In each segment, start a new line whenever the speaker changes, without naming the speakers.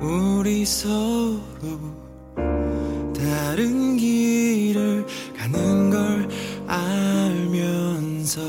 우리 서로 다른 길을 가는 걸 알면서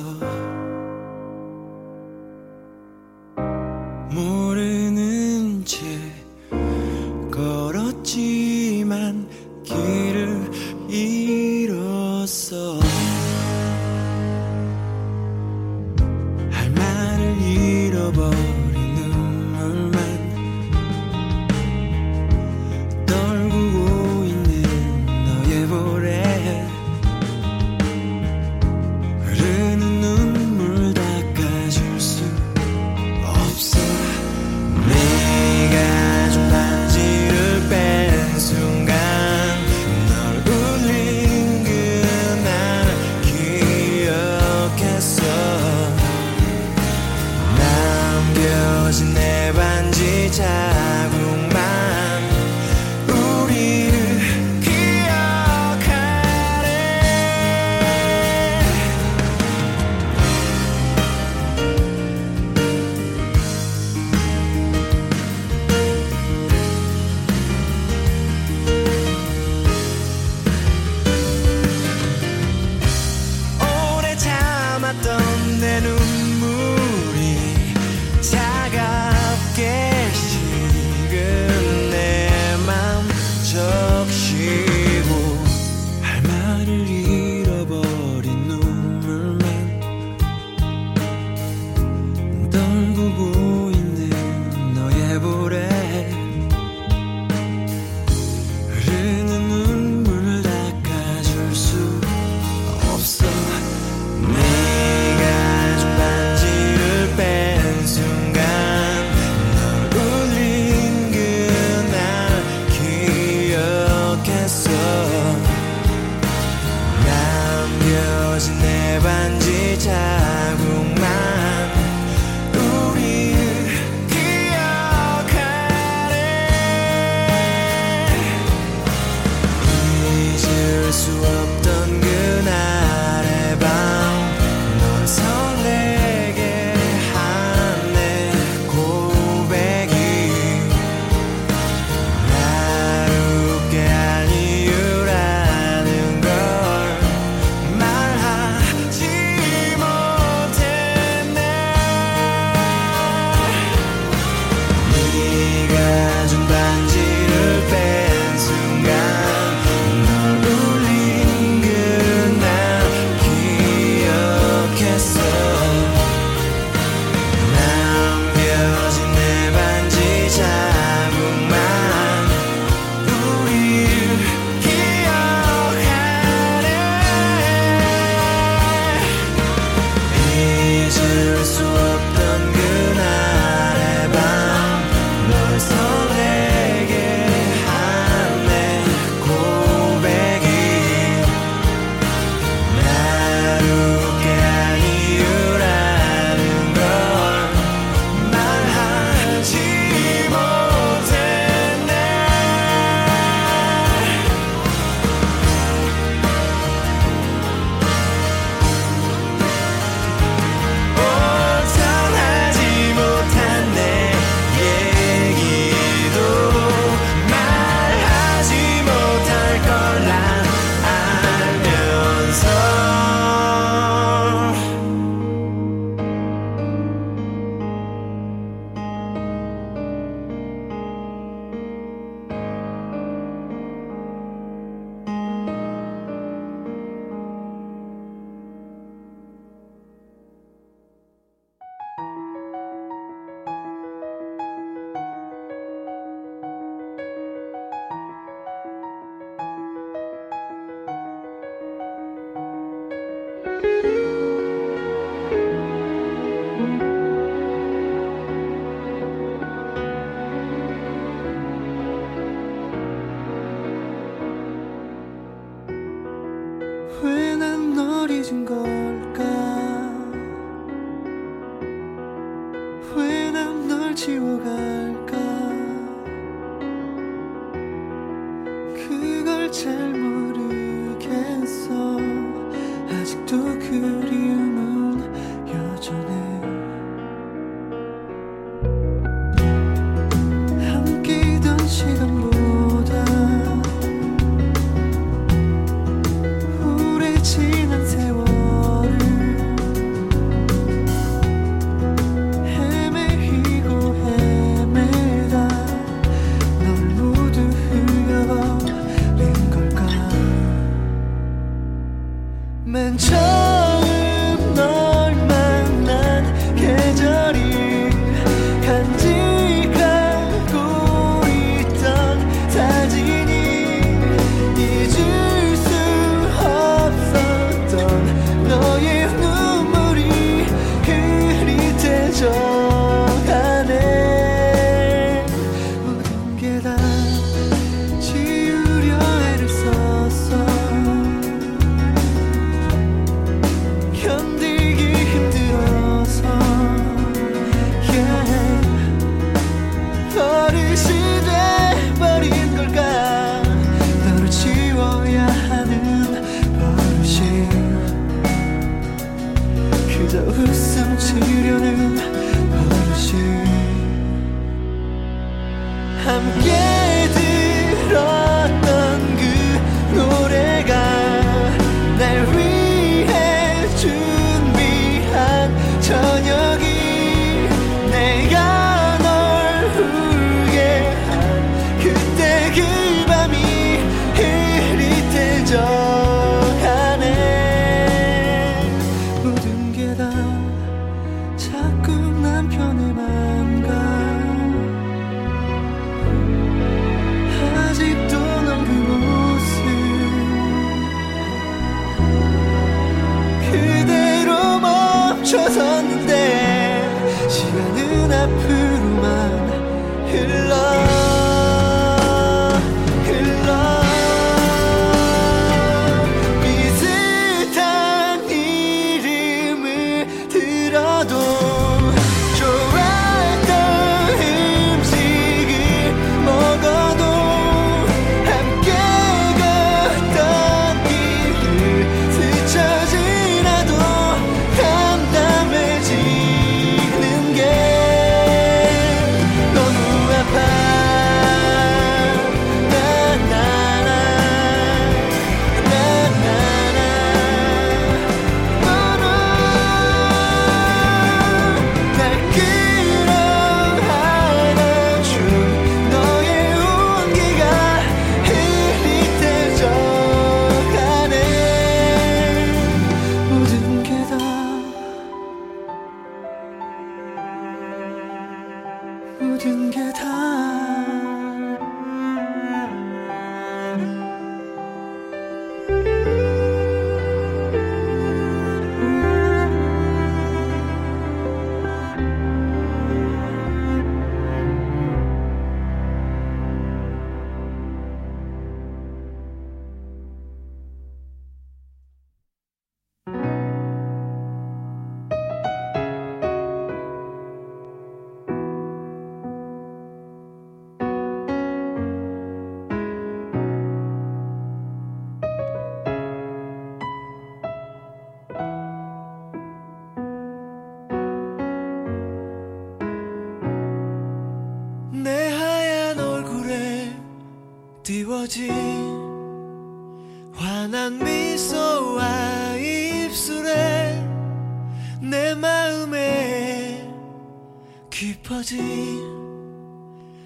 깊어진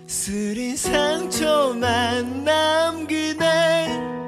스린 상처만 남기네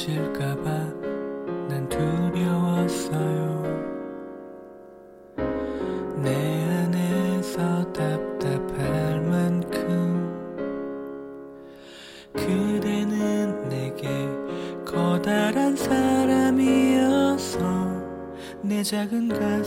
떨어질까봐 난 두려웠어요. 내 안에서 답답할 만큼 그대는
내게 커다란 사람이어서 내 작은 가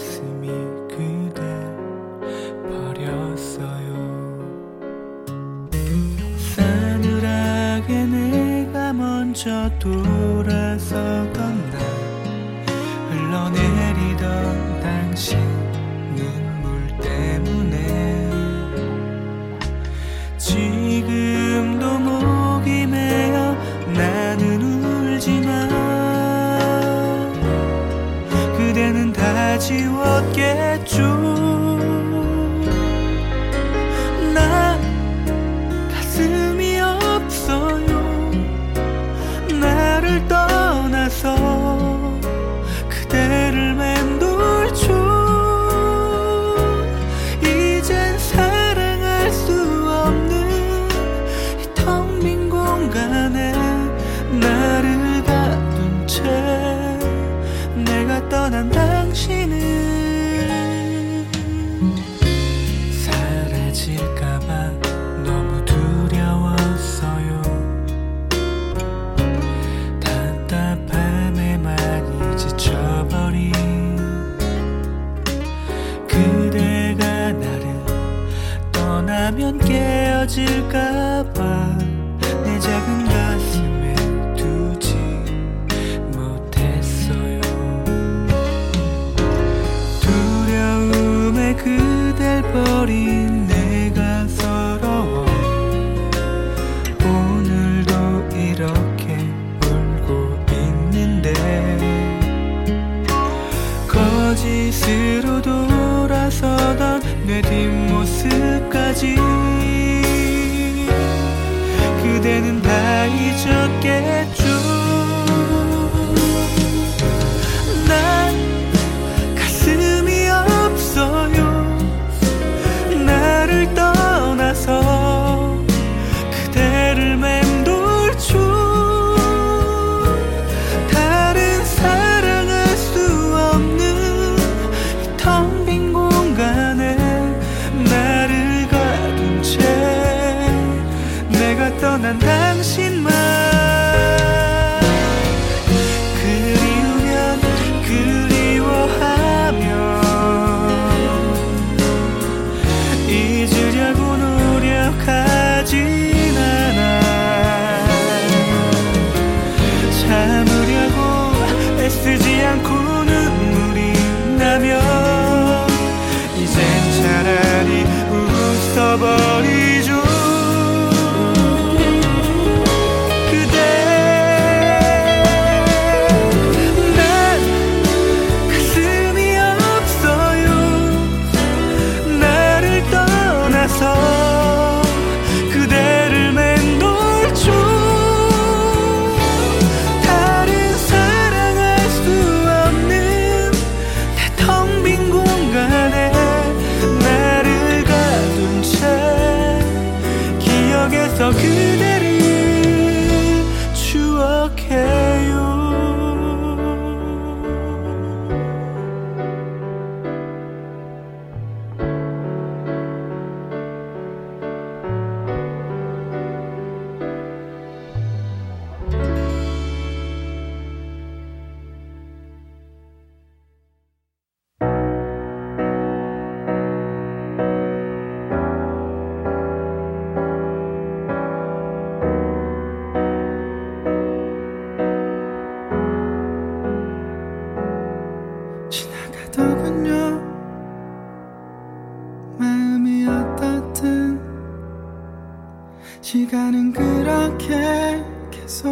시간은 그렇게 계속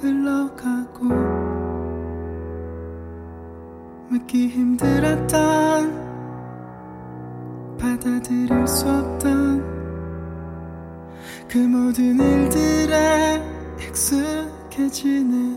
흘러가고 믿기 힘들었던 받아들일 수 없던 그
모든 일들에 익숙해지는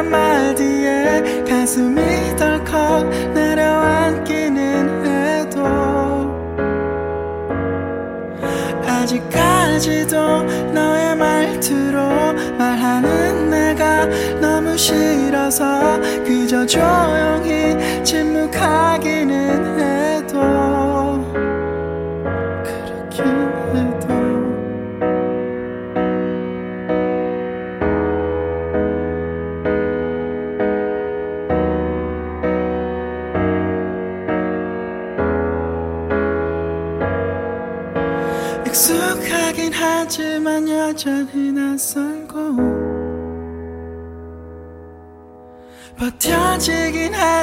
한마디에 가슴이 덜컥 내려앉기는 해도 아직까지도 너의 말투로 말하는 내가 너무 싫어서 그저 조용히 침묵하기는 해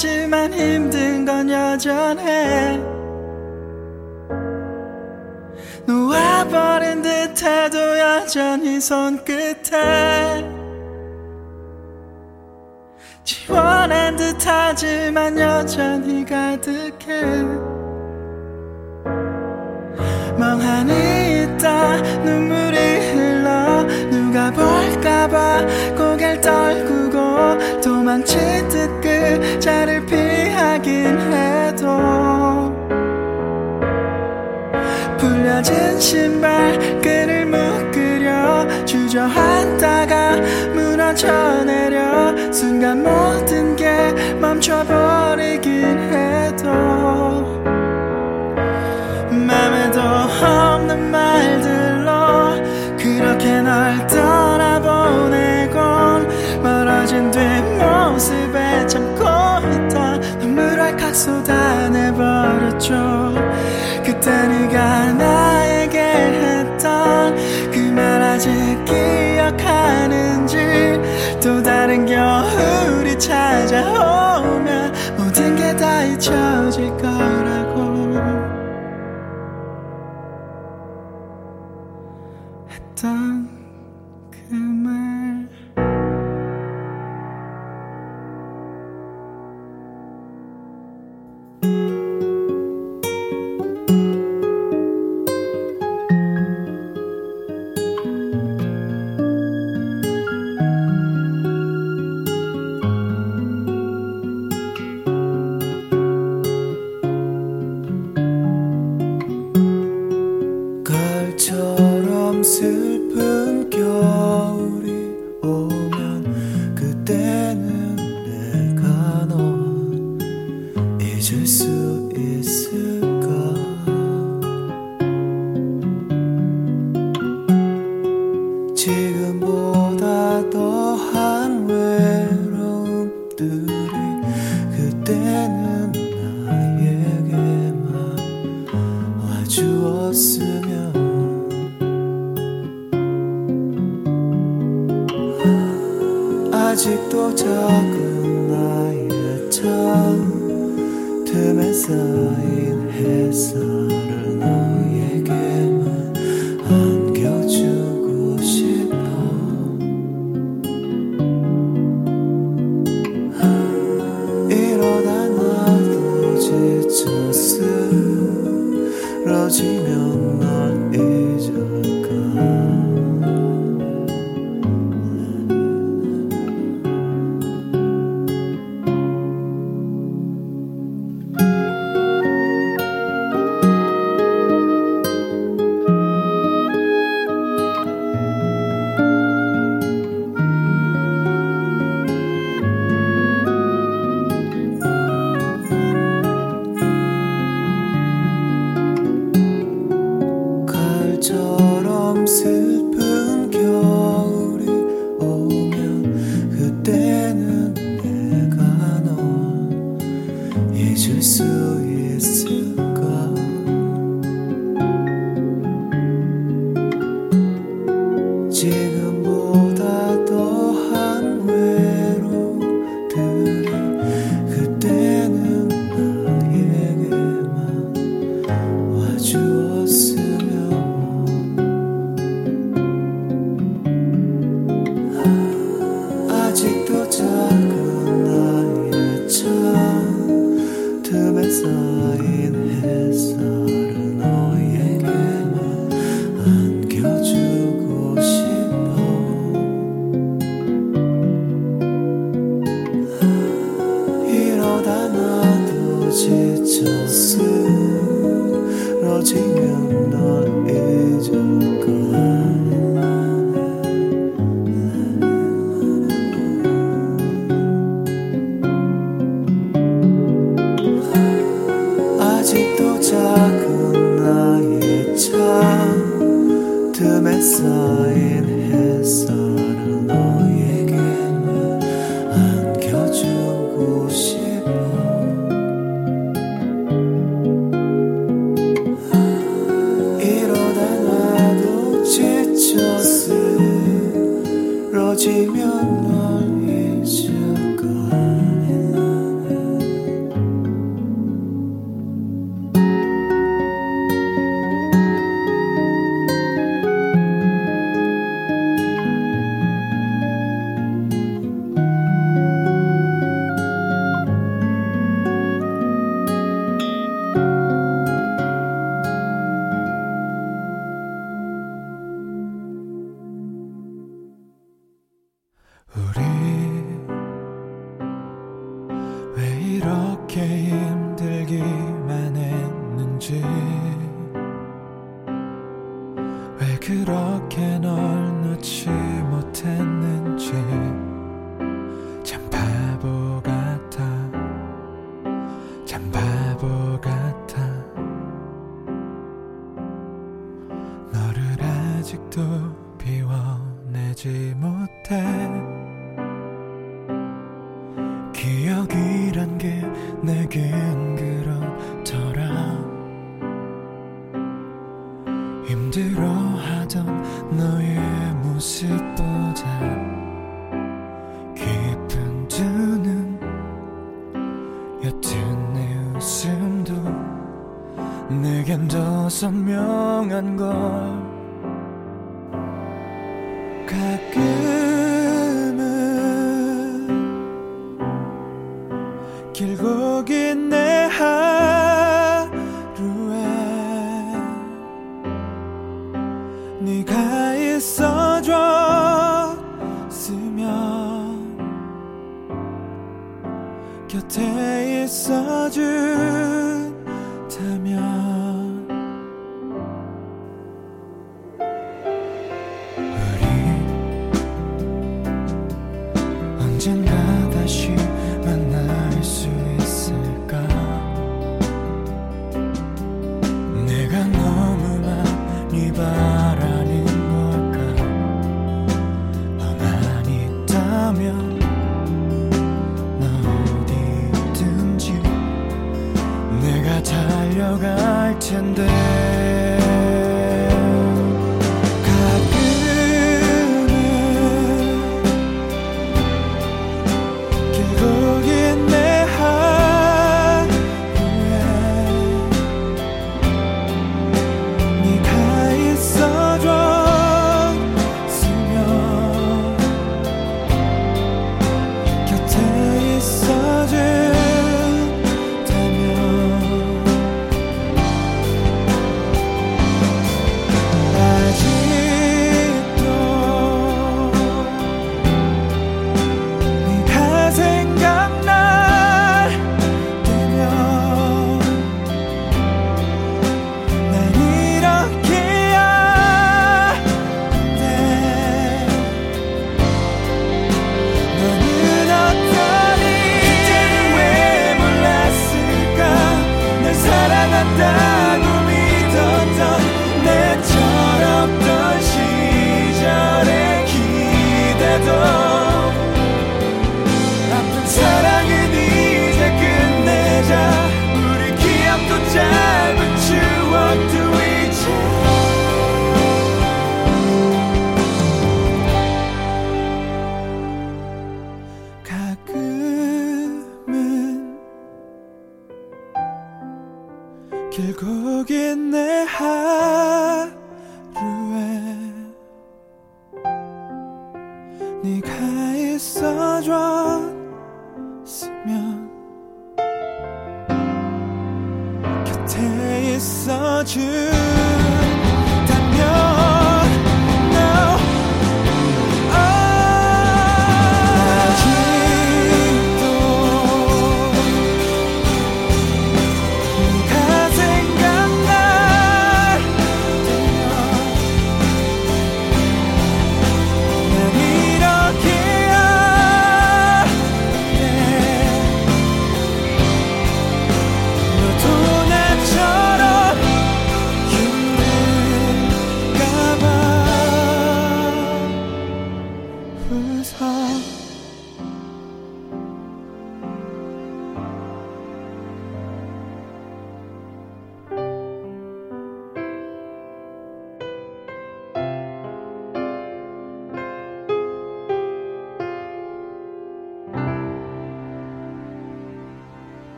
하지만 힘든 건 여전해. 놓아버린 듯해도 여전히 손끝에. 지원한 듯하지만 여전히 가득해. 멍하니 있다. 눈물이 흘러. 누가 볼까봐 고개를 떨구고 도망치듯 그 자를 피하긴 해도 풀려진 신발 끈을 묶으려 주저앉다가 무너져 내려 순간 모든 게 멈춰버리긴 해도 맘에도 없는 말들로 그렇게 널 떠나보내곤 멀어진 뒷모습 쏟아내버렸죠. 그때 네가 나에게 했던 그 말 아직 기억하는지 또 다른 겨울이 찾아오면 모든 게 다 잊혀질 거라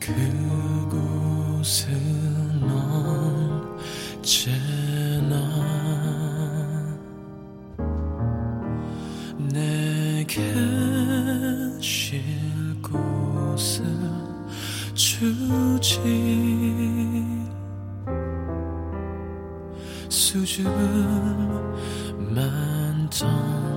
그곳은 언제나. 내게 쉴 곳을 주지.
수줍음
만던